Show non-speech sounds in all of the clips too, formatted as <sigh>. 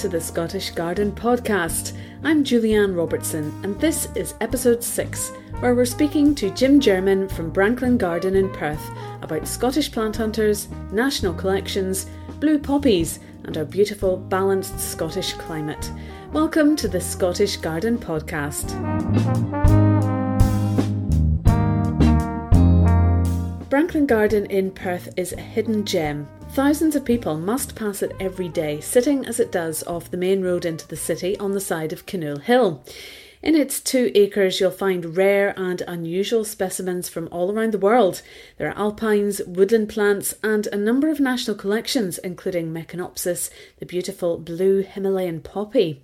to the Scottish Garden podcast. I'm Julianne Robertson, and this is episode 6, where we're speaking to Jim Jermyn from Branklyn Garden in Perth about Scottish plant hunters, national collections, blue poppies, and our beautiful, balanced Scottish climate. Welcome to the Scottish Garden podcast. Branklyn Garden in Perth is a hidden gem. Thousands of people must pass it every day, sitting as it does off the main road into the city on the side of Kinnoull Hill. In its two acres, you'll find rare and unusual specimens from all around the world. There are alpines, woodland plants, and a number of national collections, including Meconopsis, the beautiful blue Himalayan poppy.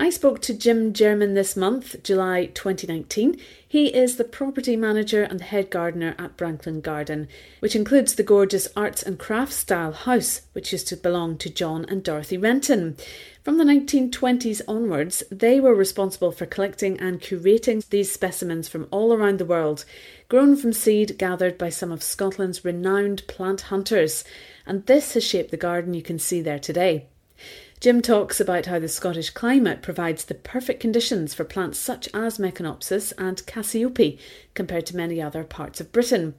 I spoke to Jim Jermyn this month, July 2019. He is the property manager and the head gardener at Branklyn Garden, which includes the gorgeous arts and crafts style house, which used to belong to John and Dorothy Renton. From the 1920s onwards, they were responsible for collecting and curating these specimens from all around the world, grown from seed gathered by some of Scotland's renowned plant hunters. And this has shaped the garden you can see there today. Jim talks about how the Scottish climate provides the perfect conditions for plants such as Meconopsis and Cassiope compared to many other parts of Britain.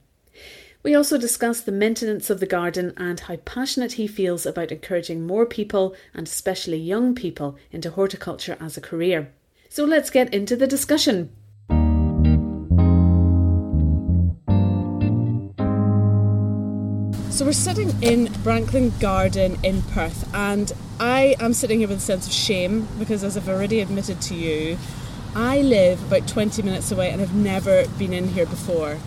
We also discuss the maintenance of the garden and how passionate he feels about encouraging more people, and especially young people, into horticulture as a career. So let's get into the discussion. So we're sitting in Branklyn Garden in Perth, and I am sitting here with a sense of shame because, as I've already admitted to you, I live about 20 minutes away and have never been in here before.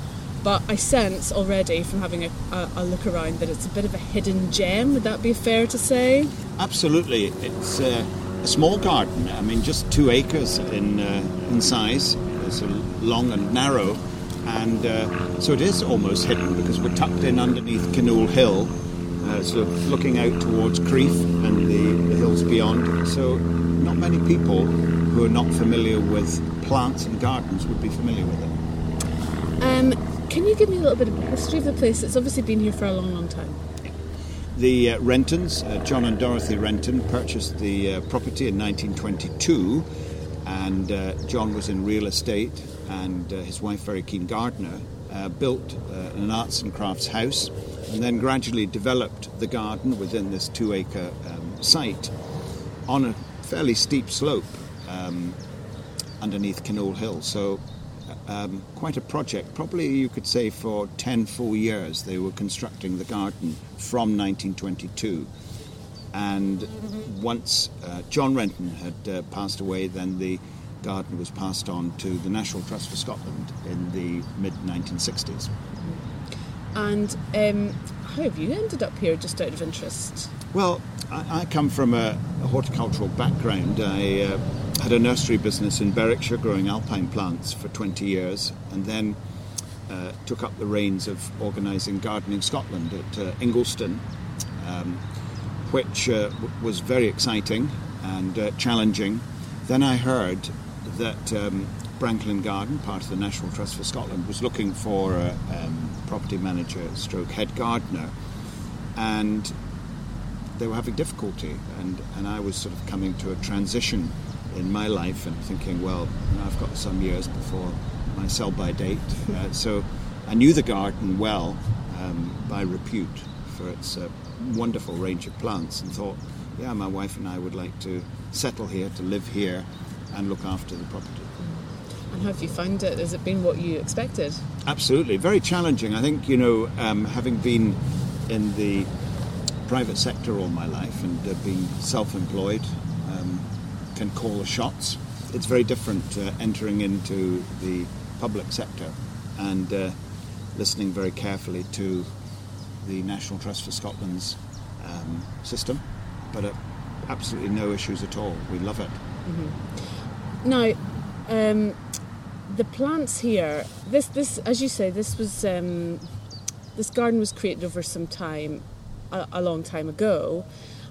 But I sense already from having a, a, a look around that it's a bit of a hidden gem. Would that be fair to say? Absolutely. It's uh, a small garden. I mean, just two acres in, uh, in size. It's long and narrow and uh, so it is almost hidden because we're tucked in underneath Kinnoull Hill, uh, sort of looking out towards Crieff and the, the, hills beyond. So not many people who are not familiar with plants and gardens would be familiar with it. Um, can you give me a little bit of history of the place? It's obviously been here for a long, long time. The uh, Rentons, uh, John and Dorothy Renton, purchased the uh, property in 1922 and uh, John was in real estate, and uh, his wife, very keen gardener, uh, built uh, an arts and crafts house, and then gradually developed the garden within this two-acre um, site on a fairly steep slope um, underneath Kinnoull Hill. So. Um, quite a project. Probably you could say for 10 full years they were constructing the garden from 1922 and once uh, John Renton had uh, passed away, then the garden was passed on to the National Trust for Scotland in the mid 1960s. And um, how have you ended up here, just out of interest? Well, I, I come from a, a, horticultural background. I uh, had a nursery business in Berwickshire growing alpine plants for 20 years, and then uh, took up the reins of organising Gardening Scotland at uh, Ingliston. Um, which uh, was very exciting and uh, challenging. Then I heard that um, Branklyn Garden, part of the National Trust for Scotland, was looking for a um, property manager stroke head gardener. And they were having difficulty. And, and I was sort of coming to a transition in my life and thinking, well, you know, I've got some years before my sell by date. <laughs> Uh, so I knew the garden well um, by repute for its uh, wonderful range of plants and thought, yeah, my wife and I would like to settle here, to live here, and look after the property. And have you found it? Has it been what you expected? Absolutely, very challenging. I think, you know, um, having been in the private sector all my life and uh, being self employed, um, can call the shots. It's very different uh, entering into the public sector and uh, listening very carefully to the National Trust for Scotland's um, system, but uh, absolutely no issues at all. We love it. Mm-hmm. Now, um, the plants here, this, this, as you say, this was um, this garden was created over some time, a, a long time ago,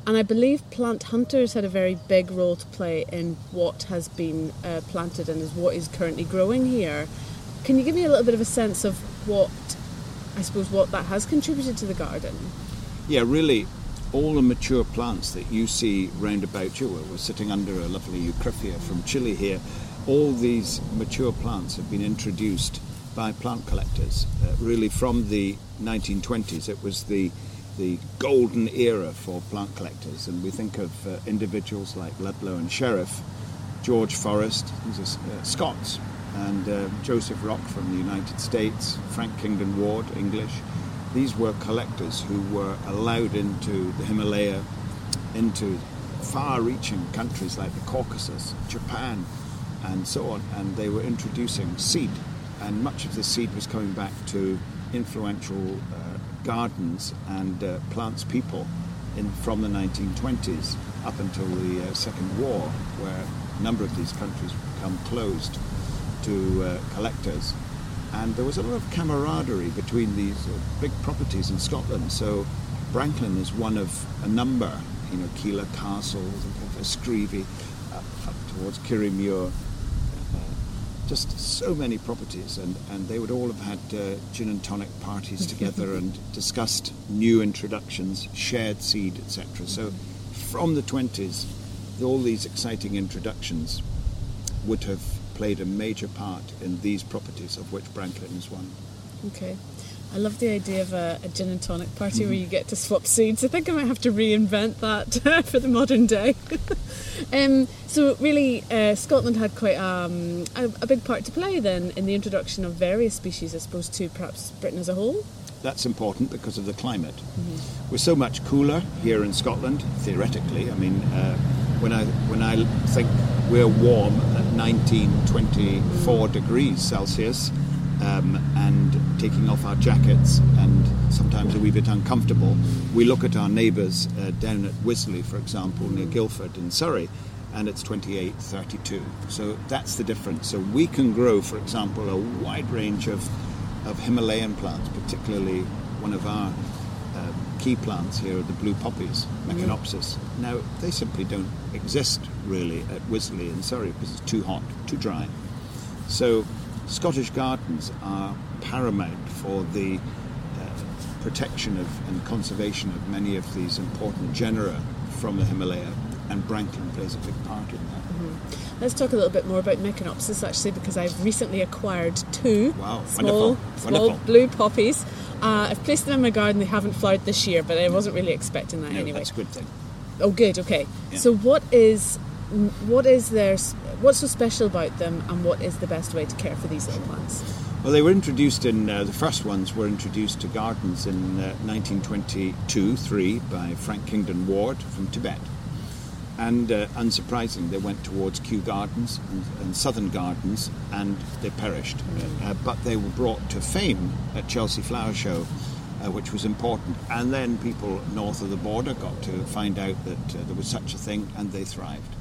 and I believe plant hunters had a very big role to play in what has been uh, planted and is what is currently growing here. Can you give me a little bit of a sense of what I suppose what that has contributed to the garden. Yeah, really, all the mature plants that you see round about you, we're sitting under a lovely Eucryphia from Chile here, all these mature plants have been introduced by plant collectors. Uh, really, from the 1920s, it was the the golden era for plant collectors, and we think of uh, individuals like Ludlow and Sherriff, George Forrest, these are uh, Scots, and uh, Joseph Rock from the United States, Frank Kingdon Ward, English. These were collectors who were allowed into the Himalaya, into far-reaching countries like the Caucasus, Japan, and so on, and they were introducing seed, and much of the seed was coming back to influential uh, gardens and uh, plants people in, from the 1920s up until the uh, Second War, where a number of these countries become closed to uh, collectors. And there was a lot of camaraderie between these uh, big properties in Scotland. So Branklyn is one of a number, you know, Keillour Castle, Screevy, up, up towards Kirriemuir, just so many properties, and, and they would all have had uh, gin and tonic parties together <laughs> and discussed new introductions, shared seed, etc. So from the 20s, all these exciting introductions would have played a major part in these properties, of which Branklyn is one. Okay. I love the idea of a, a gin and tonic party mm-hmm. where you get to swap seeds. I think I might have to reinvent that <laughs> for the modern day. <laughs> um, so, really, uh, Scotland had quite um, a, a, big part to play then in the introduction of various species, I suppose, to perhaps Britain as a whole. That's important because of the climate. Mm-hmm. We're so much cooler here in Scotland, theoretically. I mean, uh, when I when I think we're warm 19, 24 mm. degrees Celsius um, and taking off our jackets and sometimes a wee bit uncomfortable. We look at our neighbours uh, down at Wisley, for example, near Guildford in Surrey, and it's 28, 32. So that's the difference. So we can grow, for example, a wide range of, of Himalayan plants, particularly one of our key plants here are the blue poppies, Meconopsis. Mm. Now, they simply don't exist really at Wisley in Surrey because it's too hot, too dry. So Scottish gardens are paramount for the uh, protection of and conservation of many of these important genera from the Himalaya, and Branklyn plays a big part in that. Mm-hmm. Let's talk a little bit more about Meconopsis actually, because I've recently acquired two wow, small, wonderful, small wonderful. blue poppies. Uh, I've placed them in my garden. They haven't flowered this year, but I wasn't really expecting that no, anyway. That's a good thing. Oh, good. Okay. Yeah. So, what is what is their what's so special about them, and what is the best way to care for these little plants? Well, they were introduced in uh, the first ones were introduced to gardens in uh, 1922-3 by Frank Kingdon Ward from Tibet, and uh, unsurprisingly, they went towards Kew Gardens and, and Southern Gardens, and they perished. Uh, but they were brought to fame at Chelsea Flower Show. Uh, which was important. And then people north of the border got to find out that uh, there was such a thing and they thrived.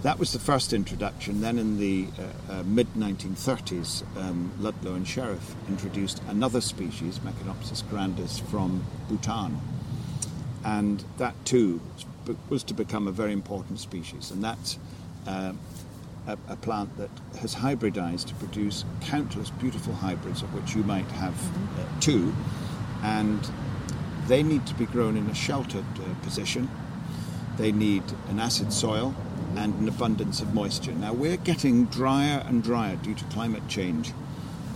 That was the first introduction. Then in the uh, uh, mid 1930s, um, Ludlow and Sherriff introduced another species, Meconopsis grandis, from Bhutan. And that too was to become a very important species. And that's uh, a, a, plant that has hybridized to produce countless beautiful hybrids, of which you might have mm-hmm. two. And they need to be grown in a sheltered uh, position. They need an acid soil and an abundance of moisture. Now we're getting drier and drier due to climate change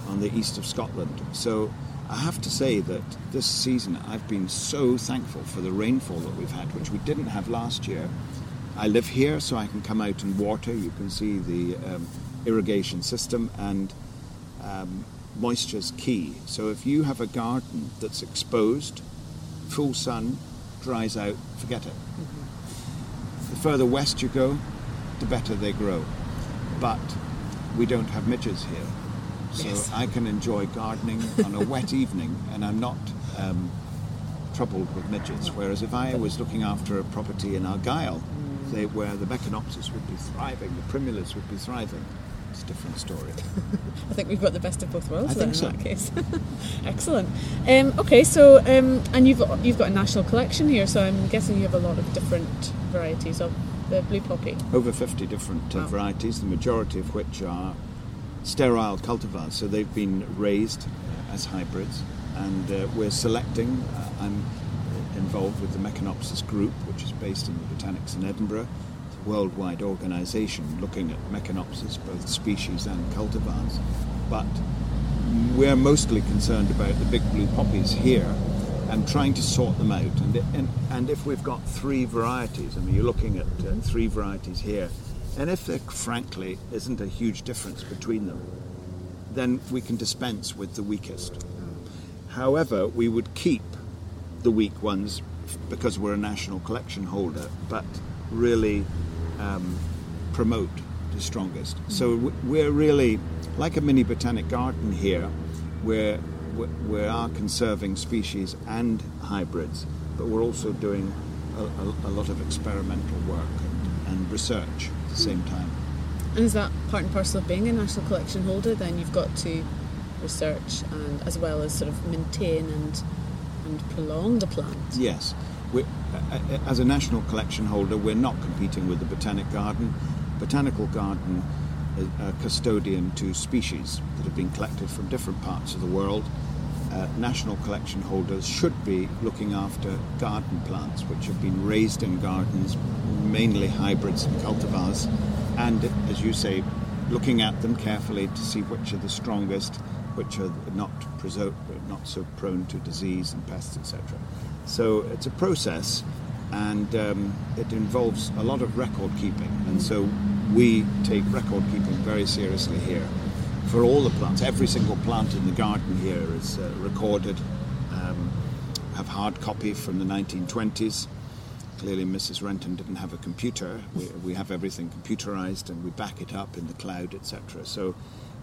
on the east of Scotland. So I have to say that this season I've been so thankful for the rainfall that we've had, which we didn't have last year. I live here, so I can come out and water. You can see the um, irrigation system, and um, moisture's key. So if you have a garden that's exposed, full sun, dries out, forget it. Mm-hmm further west you go, the better they grow. But we don't have midges here. So yes. I can enjoy gardening on a wet evening and I'm not um, troubled with midges. Whereas if I was looking after a property in Argyll, they, where the Meconopsis would be thriving, the Primulas would be thriving, it's a different story. <laughs> I think we've got the best of both worlds I then, so. in that case. <laughs> Excellent. Um, okay, so um, and you've you've got a national collection here, so I'm guessing you have a lot of different varieties of the blue poppy. Over 50 different uh, wow. varieties, the majority of which are sterile cultivars, so they've been raised as hybrids, and uh, we're selecting. Uh, I'm involved with the Meconopsis Group, which is based in the Botanics in Edinburgh. It's a worldwide organisation looking at Meconopsis, both species and cultivars. But we're mostly concerned about the big blue poppies here and trying to sort them out. And, and, and if we've got three varieties, I mean, you're looking at uh, three varieties here, and if there frankly isn't a huge difference between them, then we can dispense with the weakest. However, we would keep the weak ones because we're a national collection holder, but really um, promote the strongest. So we're really like a mini botanic garden here, where we are conserving species and hybrids, but we're also doing a, a, a lot of experimental work and, and, research the same time. And is that part and parcel of being a national collection holder? Then you've got to research and as well as sort of maintain and and prolong the plant. Yes. We, as a national collection holder, we're not competing with the Botanic Garden. Botanical Garden a custodian to species that have been collected from different parts of the world. Uh, national collection holders should be looking after garden plants which have been raised in gardens, mainly hybrids and cultivars, and as you say, looking at them carefully to see which are the strongest, which are not, not so prone to disease and pests, etc. So it's a process and um, it involves a lot of record keeping, and so we take record keeping very seriously here. For all the plants, every single plant in the garden here is uh, recorded. Um, have hard copy from the 1920s. Clearly, Mrs. Renton didn't have a computer. We, we have everything computerized and we back it up in the cloud, etc. So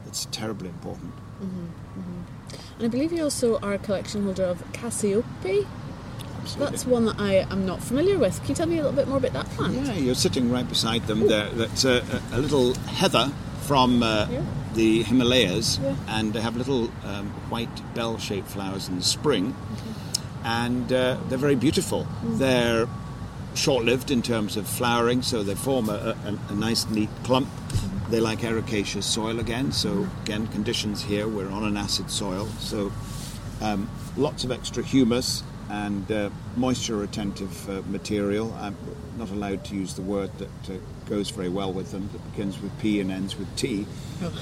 it's terribly important. Mm-hmm, mm-hmm. And I believe you also are a collection holder of Cassiope. Absolutely. That's one that I am not familiar with. Can you tell me a little bit more about that plant? Yeah, you're sitting right beside them there. That's a, a, little heather from uh, yeah. The Himalayas, yeah. and they have little um, white bell-shaped flowers in the spring, okay. and uh, they're very beautiful. Mm. They're short-lived in terms of flowering, so they form a, a, a nice, neat clump. Mm. They like ericaceous soil again, so mm. again, conditions here, we're on an acid soil, so um, lots of extra humus and uh, moisture retentive uh, material. I'm not allowed to use the word that uh, goes very well with them, that begins with P and ends with T.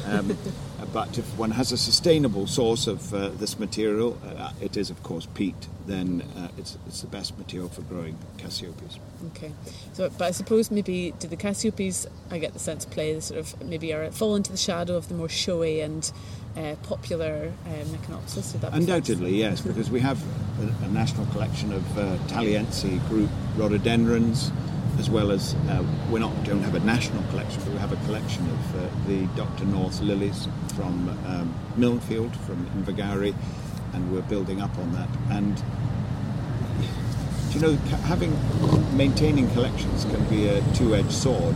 Um, <laughs> but if one has a sustainable source of uh, this material, uh, it is, of course, peat, then uh, it's, it's the best material for growing Cassiopes. Okay. So, but I suppose maybe do the Cassiopes, I get the sense, play sort of maybe are fall into the shadow of the more showy and uh, popular uh, Meconopsis? Undoubtedly, yes, because we have a, a national collection of uh, Taliense group rhododendrons, as well as uh, we not don't have a national collection, but we have a collection of uh, the Dr. North lilies from um, Mylnefield, from Invergowrie, and we're building up on that. And you know, having maintaining collections can be a two-edged sword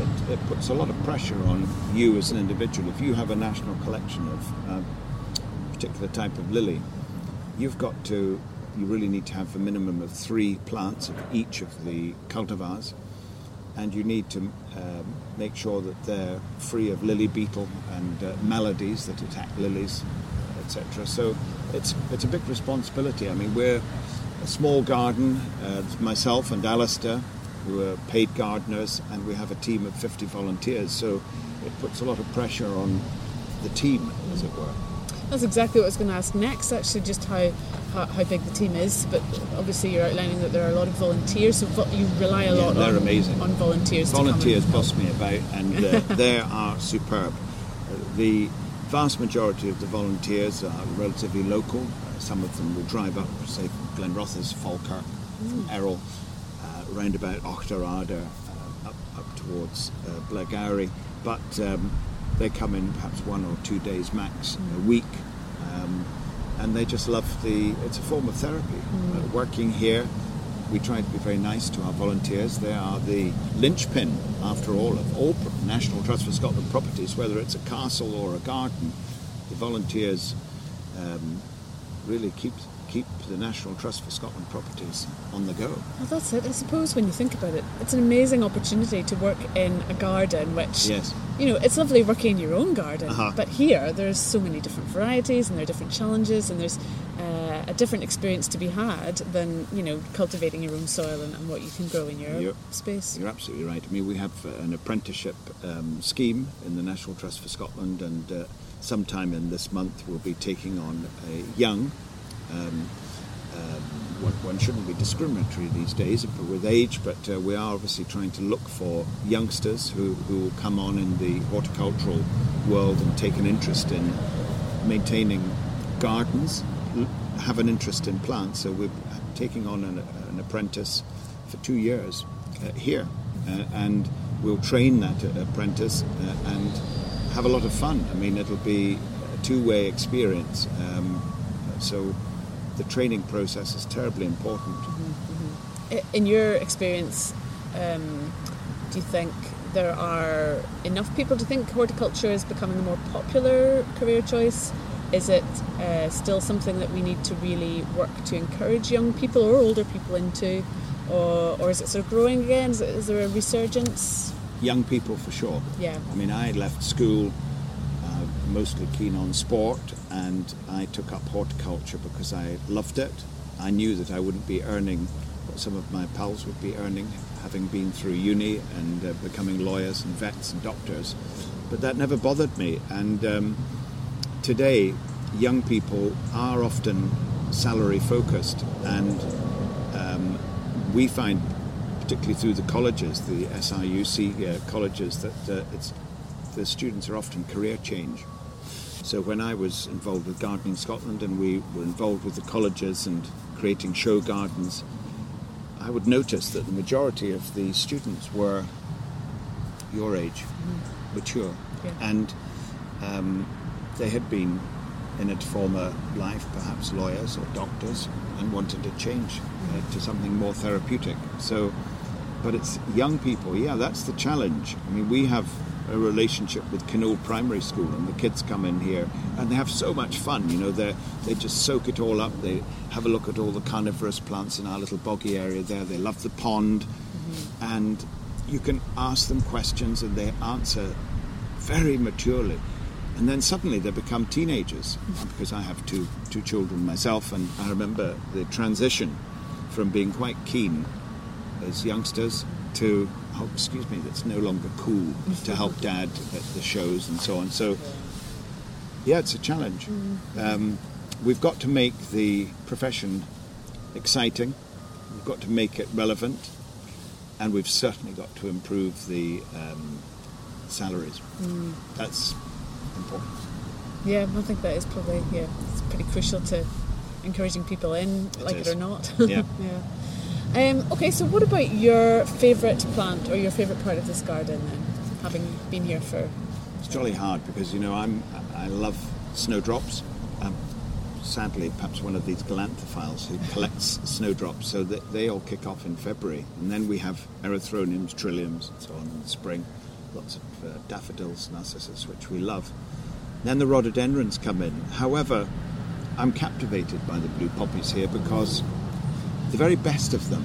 it, it, puts a lot of pressure on you as an individual. If you have a national collection of um, a particular type of lily, you've got to, you really need to have a minimum of three plants of each of the cultivars, and you need to um, make sure that they're free of lily beetle and uh, maladies that attack lilies, etc. So it's it's a big responsibility. I mean, we're a small garden, uh, myself and Alistair who are paid gardeners, and we have a team of 50 volunteers. So it puts a lot of pressure on the team, as it were. That's exactly what I was going to ask next, actually, just how, how, how big the team is. But obviously, you're outlining that there are a lot of volunteers, so you rely a lot they're on, amazing. on volunteers. Volunteers boss me about, and uh, <laughs> they are superb. The vast majority of the volunteers are relatively local. Uh, some of them will drive up, say, Glenrothes, Falkirk, mm. Errol, around about Auchterarder, uh, up, up towards uh, Blairgowrie, but um, they come in perhaps one or two days max mm. a week. Um, and they just love the, it's a form of therapy. Mm. Uh, working here, we try to be very nice to our volunteers. They are the linchpin, after all, of all National Trust for Scotland properties, whether it's a castle or a garden. The volunteers um, really keep keep the National Trust for Scotland properties on the go. Well, that's it. I suppose when you think about it, it's an amazing opportunity to work in a garden, which, Yes. You know, it's lovely working in your own garden. Uh-huh. But here, there's so many different varieties and there are different challenges, and there's uh, a different experience to be had than, you know, cultivating your own soil and, and what you can grow in your You're- space. You're absolutely right. I mean, we have uh, an apprenticeship um, scheme in the National Trust for Scotland, and uh, sometime in this month we'll be taking on a young. Um, um, one, shouldn't be discriminatory these days with age, but uh, we are obviously trying to look for youngsters who, who will come on in the horticultural world and take an interest in maintaining gardens, have an interest in plants. So we're taking on an, an apprentice for two years uh, here, uh, and we'll train that apprentice uh, and have a lot of fun. I mean, it'll be a two-way experience. Um, so the training process is terribly important. I- In your experience, um, do you think there are enough people to think horticulture is becoming a more popular career choice? Is it uh, still something that we need to really work to encourage young people or older people into? Or, or is it sort of growing again? Is, it, is there a resurgence? Young people for sure. Yeah. I mean, I left school mostly keen on sport, and I took up horticulture because I loved it. I knew that I wouldn't be earning what some of my pals would be earning, having been through uni and uh, becoming lawyers and vets and doctors. But that never bothered me. And um, today, young people are often salary focused, and um, we find, particularly through the colleges, the SRUC uh, colleges, that uh, it's the students are often career change. So when I was involved with Gardening Scotland and we were involved with the colleges and creating show gardens, I would notice that the majority of the students were your age, mature, Yeah. and um, they had been in a former life, perhaps lawyers or doctors, and wanted to change uh, to something more therapeutic. So, but it's young people. Yeah, that's the challenge. I mean, we have a relationship with Kinnoull Primary School, and the kids come in here and they have so much fun. You know, they they just soak it all up. They have a look at all the carnivorous plants in our little boggy area there. They love the pond, mm-hmm. and you can ask them questions and they answer very maturely. And then suddenly they become teenagers mm-hmm. because I have two two children myself, and I remember the transition from being quite keen as youngsters to oh, excuse me, that's no longer cool to help dad at the shows and so on. So yeah, it's a challenge. Um, we've got to make the profession exciting. We've got to make it relevant, and we've certainly got to improve the um, salaries. That's important. Yeah, I think that is probably yeah, it's pretty crucial to encouraging people in, It like is. it or not. Yeah. <laughs> yeah. Um, okay, so what about your favourite plant or your favourite part of this garden then, having been here for It's jolly hard because you know I'm I love snowdrops. I'm sadly perhaps one of these galanthophiles who <laughs> collects snowdrops, so that they all kick off in February, and then we have erythroniums, trilliums, and so on in the spring. Lots of uh, daffodils, narcissus, which we love. Then the rhododendrons come in. However, I'm captivated by the blue poppies here because the very best of them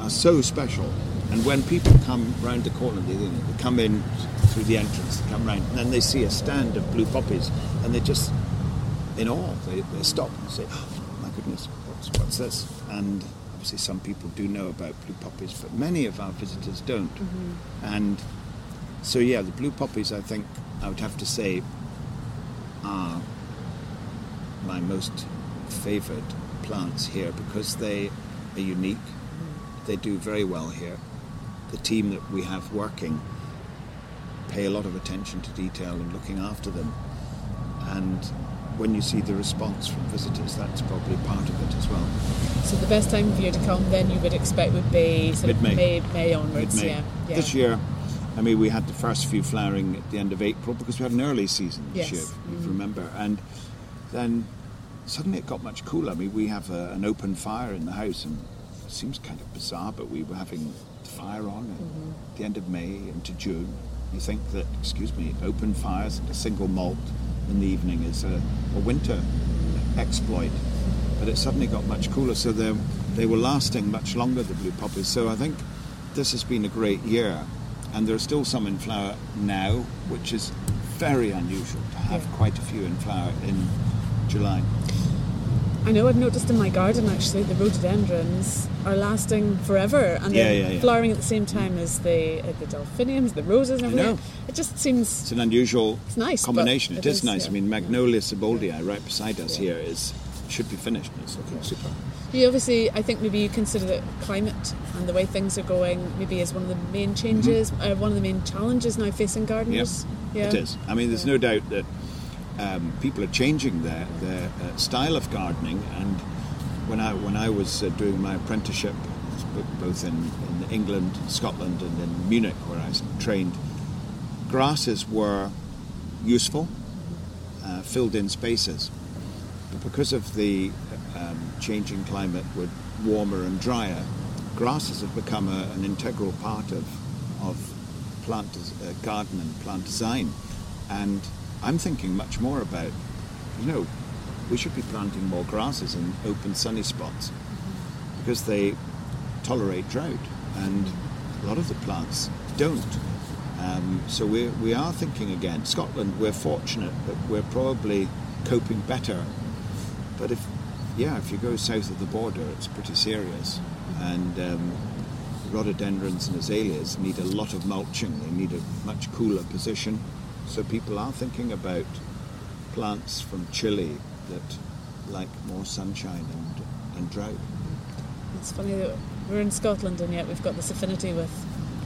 are so special. And when people come round the corner, they, they come in through the entrance, they come round, and then they see a stand of blue poppies, and they're just in awe. They, they stop and say, oh, my goodness, what's, what's this? And obviously, some people do know about blue poppies, but many of our visitors don't. Mm-hmm. And so, yeah, the blue poppies, I think, I would have to say, are my most favoured plants here because they are unique. They do very well here. The team that we have working pay a lot of attention to detail and looking after them. And when you see the response from visitors, that's probably part of it as well. so the best time for you to come then you would expect would be sort of Mid-May. May, May onwards, Mid-May. yeah. yeah. This year, I mean, we had the first few flowering at the end of April because we had an early season this Yes. year, if you mm. remember. And then suddenly it got much cooler. I mean, we have a, an open fire in the house, and it seems kind of bizarre, but we were having the fire on at mm-hmm. the end of May into June. You think that, excuse me, open fires and a single malt in the evening is a, a winter exploit. But it suddenly got much cooler, so they they were lasting much longer. The blue poppies. So I think this has been a great year, and there are still some in flower now, which is very unusual to have Yeah. quite a few in flower in July. I know I've noticed in my garden actually the rhododendrons are lasting forever and Yeah, they're yeah, yeah. flowering at the same time as the uh, the delphiniums, the roses and everything. It just seems It's an unusual It's nice, combination. it it is, is, nice. yeah. I mean, Magnolia sieboldii, right beside us Yeah. here, is should be finished. It's looking super. you obviously I think maybe you consider that climate and the way things are going maybe is one of the main changes, uh, one of the main challenges now facing gardeners. Yeah, Mm-hmm. It is. I mean, there's no doubt that um, people are changing their their uh, style of gardening. And when I when I was uh, doing my apprenticeship, both in, in England, Scotland, and in Munich, where I trained, grasses were useful, uh, filled in spaces. But because of the um, changing climate, with warmer and drier, grasses have become a, an integral part of of plant uh, garden and plant design. And I'm thinking much more about, you know, we should be planting more grasses in open sunny spots because they tolerate drought, and a lot of the plants don't. Um, so we we are thinking again. Scotland, we're fortunate that we're probably coping better, but if yeah, if you go south of the border, it's pretty serious, and um, rhododendrons and azaleas need a lot of mulching. They need a much cooler position. So people are thinking about plants from Chile that like more sunshine and, and drought. It's funny that we're in Scotland and yet we've got this affinity with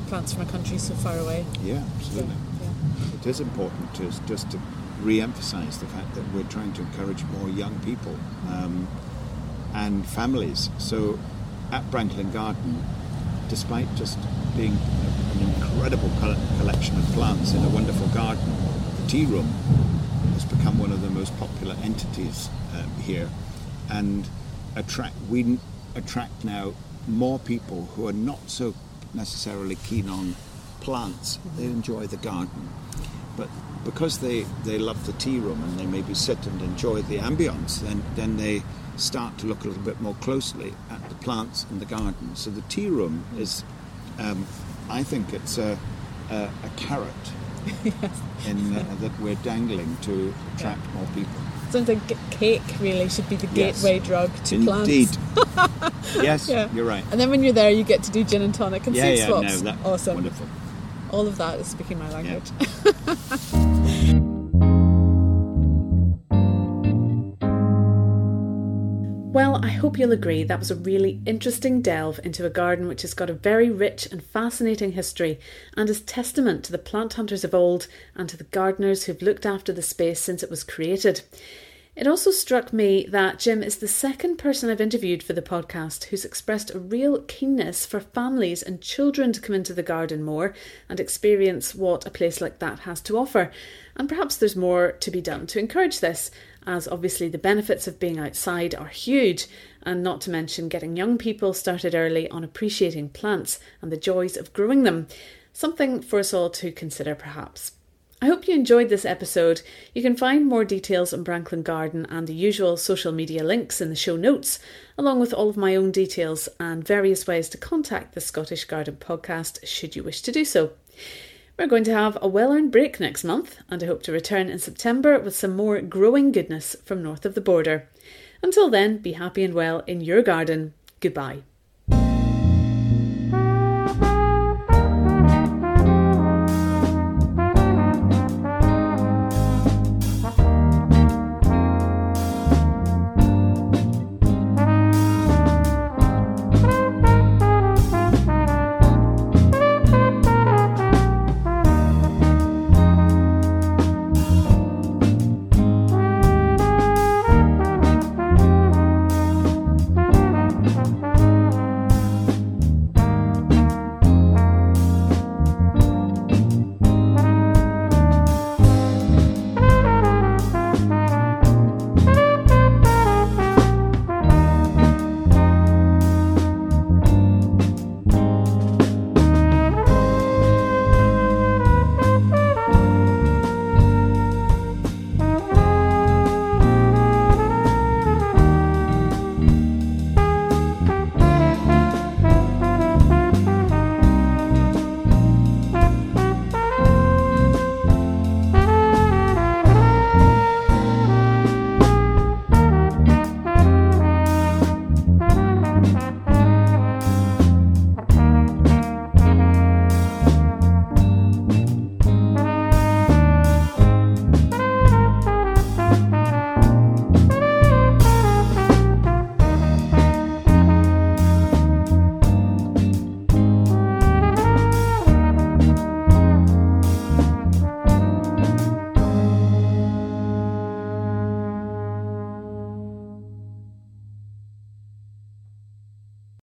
plants from a country so far away. Yeah, absolutely. Yeah. It is important to just to re-emphasize the fact that we're trying to encourage more young people um, and families. So at Branklyn Garden, despite just being an incredible collection of plants in a wonderful garden, the tea room has become one of the most popular entities um, here, and attract we attract now more people who are not so necessarily keen on plants. They enjoy the garden, but because they, they love the tea room and they maybe sit and enjoy the ambience, then then they start to look a little bit more closely at the plants in the garden. So the tea room is, um, I think it's a, a, a carrot <laughs> in, uh, that we're dangling to attract more people. Sounds like g- cake really should be the Yes. gateway drug to Indeed. plants. <laughs> yes, Yeah. you're right. And then when you're there, you get to do gin and tonic and yeah, seed yeah, swaps. no, that, awesome. wonderful. All of that is speaking my language. <laughs> hope you'll agree that was a really interesting delve into a garden which has got a very rich and fascinating history and is testament to the plant hunters of old and to the gardeners who've looked after the space since it was created. It also struck me that Jim is the second person I've interviewed for the podcast who's expressed a real keenness for families and children to come into the garden more and experience what a place like that has to offer. And perhaps there's more to be done to encourage this, as obviously the benefits of being outside are huge, and not to mention getting young people started early on appreciating plants and the joys of growing them. Something for us all to consider, perhaps. I hope you enjoyed this episode. You can find more details on Branklyn Garden and the usual social media links in the show notes, along with all of my own details and various ways to contact the Scottish Garden podcast should you wish to do so. We're going to have a well earned break next month, and I hope to return in September with some more growing goodness from north of the border. Until then, be happy and well in your garden. Goodbye.